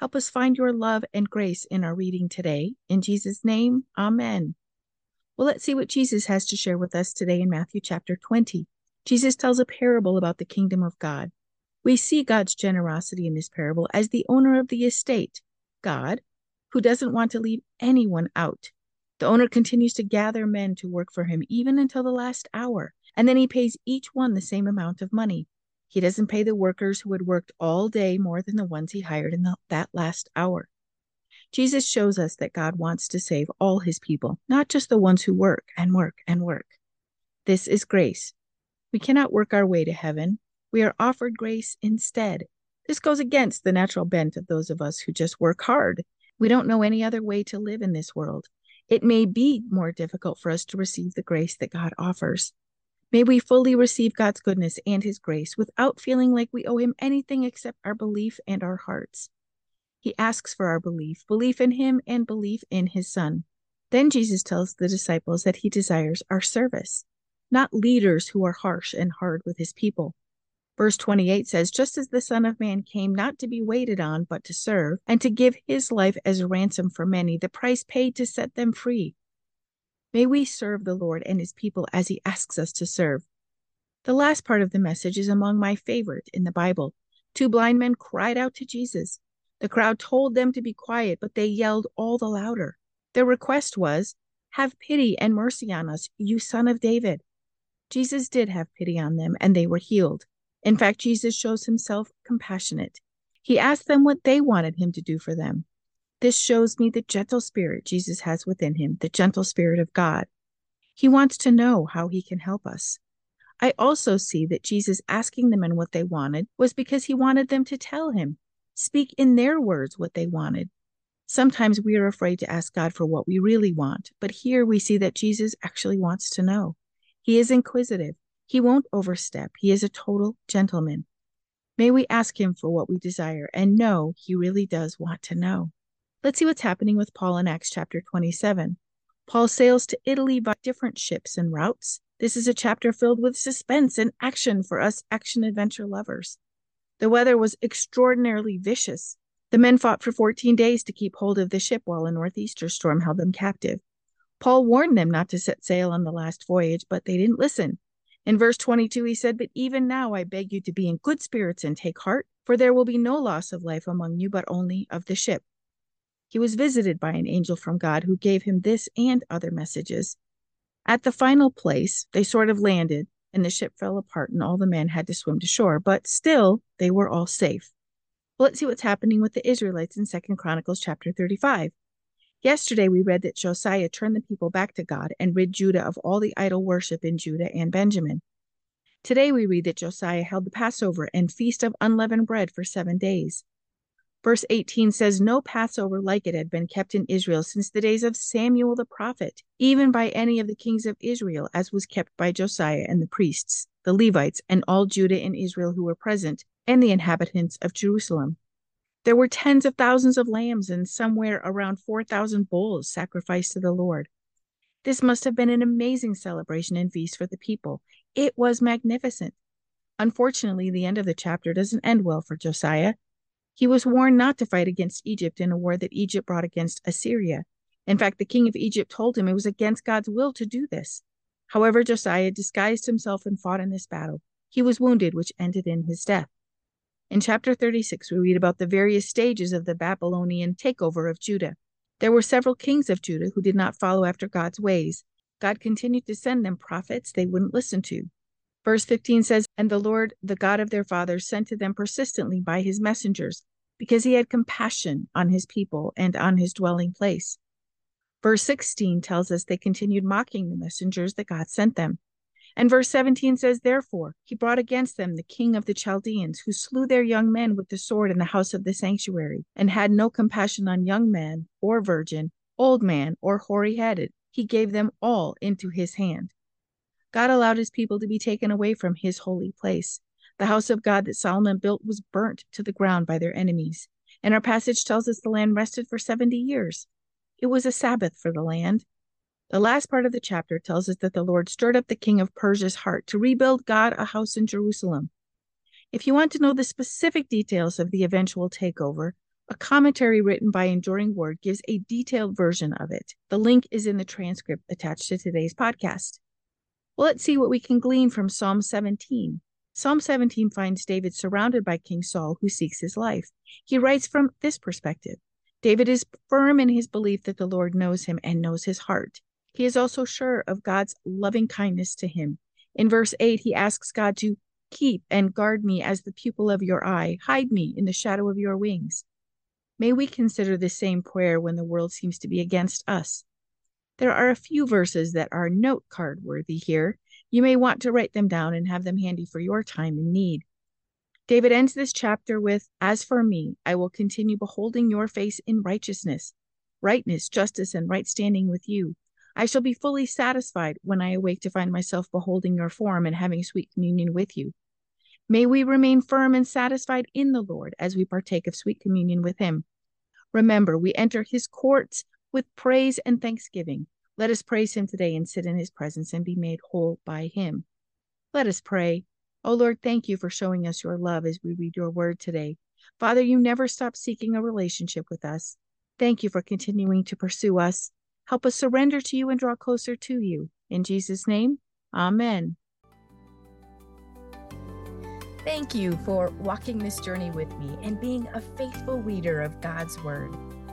Help us find your love and grace in our reading today. In Jesus' name, amen. Well, let's see what Jesus has to share with us today in Matthew chapter 20. Jesus tells a parable about the kingdom of God. We see God's generosity in this parable as the owner of the estate, God, who doesn't want to leave anyone out. The owner continues to gather men to work for him even until the last hour, and then he pays each one the same amount of money. He doesn't pay the workers who had worked all day more than the ones he hired in the, that last hour. Jesus shows us that God wants to save all his people, not just the ones who work and work and work. This is grace. We cannot work our way to heaven. We are offered grace instead. This goes against the natural bent of those of us who just work hard. We don't know any other way to live in this world. It may be more difficult for us to receive the grace that God offers. May we fully receive God's goodness and His grace without feeling like we owe Him anything except our belief and our hearts. He asks for our belief, belief in Him and belief in His Son. Then Jesus tells the disciples that He desires our service, not leaders who are harsh and hard with His people. Verse 28 says, Just as the Son of Man came not to be waited on, but to serve, and to give his life as a ransom for many, the price paid to set them free. May we serve the Lord and his people as he asks us to serve. The last part of the message is among my favorite in the Bible. Two blind men cried out to Jesus. The crowd told them to be quiet, but they yelled all the louder. Their request was, Have pity and mercy on us, you son of David. Jesus did have pity on them, and they were healed. In fact, Jesus shows himself compassionate. He asked them what they wanted him to do for them. This shows me the gentle spirit Jesus has within him, the gentle spirit of God. He wants to know how he can help us. I also see that Jesus asking the men what they wanted was because he wanted them to tell him, speak in their words what they wanted. Sometimes we are afraid to ask God for what we really want, but here we see that Jesus actually wants to know. He is inquisitive. He won't overstep. He is a total gentleman. May we ask him for what we desire and know he really does want to know. Let's see what's happening with Paul in Acts chapter 27. Paul sails to Italy by different ships and routes. This is a chapter filled with suspense and action for us action adventure lovers. The weather was extraordinarily vicious. The men fought for 14 days to keep hold of the ship while a northeaster storm held them captive. Paul warned them not to set sail on the last voyage, but they didn't listen. In verse 22, he said, But even now I beg you to be in good spirits and take heart, for there will be no loss of life among you, but only of the ship he was visited by an angel from God who gave him this and other messages. At the final place, they sort of landed, and the ship fell apart, and all the men had to swim to shore, but still they were all safe. Well, let's see what's happening with the Israelites in Second Chronicles chapter 35. Yesterday, we read that Josiah turned the people back to God and rid Judah of all the idol worship in Judah and Benjamin. Today, we read that Josiah held the Passover and Feast of Unleavened Bread for seven days. Verse 18 says, No Passover like it had been kept in Israel since the days of Samuel the prophet, even by any of the kings of Israel, as was kept by Josiah and the priests, the Levites, and all Judah and Israel who were present, and the inhabitants of Jerusalem. There were tens of thousands of lambs and somewhere around 4,000 bulls sacrificed to the Lord. This must have been an amazing celebration and feast for the people. It was magnificent. Unfortunately, the end of the chapter doesn't end well for Josiah. He was warned not to fight against Egypt in a war that Egypt brought against Assyria. In fact, the king of Egypt told him it was against God's will to do this. However, Josiah disguised himself and fought in this battle. He was wounded, which ended in his death. In chapter 36, we read about the various stages of the Babylonian takeover of Judah. There were several kings of Judah who did not follow after God's ways. God continued to send them prophets they wouldn't listen to. Verse 15 says, And the Lord, the God of their fathers, sent to them persistently by his messengers because he had compassion on his people and on his dwelling place. Verse 16 tells us they continued mocking the messengers that God sent them. And verse 17 says, Therefore, he brought against them the king of the Chaldeans, who slew their young men with the sword in the house of the sanctuary, and had no compassion on young man or virgin old man, or hoary headed. He gave them all into his hand. God allowed his people to be taken away from his holy place. The house of God that Solomon built was burnt to the ground by their enemies. And our passage tells us the land rested for 70 years. It was a Sabbath for the land. The last part of the chapter tells us that the Lord stirred up the king of Persia's heart to rebuild God a house in Jerusalem. If you want to know the specific details of the eventual takeover, a commentary written by Enduring Word gives a detailed version of it. The link is in the transcript attached to today's podcast. Well, let's see what we can glean from Psalm 17. Psalm 17 finds David surrounded by King Saul, who seeks his life. He writes from this perspective David is firm in his belief that the Lord knows him and knows his heart. He is also sure of God's loving kindness to him. In verse 8, he asks God to keep and guard me as the pupil of your eye, hide me in the shadow of your wings. May we consider this same prayer when the world seems to be against us. There are a few verses that are note card worthy here. You may want to write them down and have them handy for your time in need. David ends this chapter with As for me, I will continue beholding your face in righteousness, rightness, justice, and right standing with you. I shall be fully satisfied when I awake to find myself beholding your form and having sweet communion with you. May we remain firm and satisfied in the Lord as we partake of sweet communion with him. Remember, we enter his courts with praise and thanksgiving. Let us praise him today and sit in his presence and be made whole by him. Let us pray. O oh Lord, thank you for showing us your love as we read your word today. Father, you never stop seeking a relationship with us. Thank you for continuing to pursue us. Help us surrender to you and draw closer to you. In Jesus' name, Amen. Thank you for walking this journey with me and being a faithful reader of God's Word.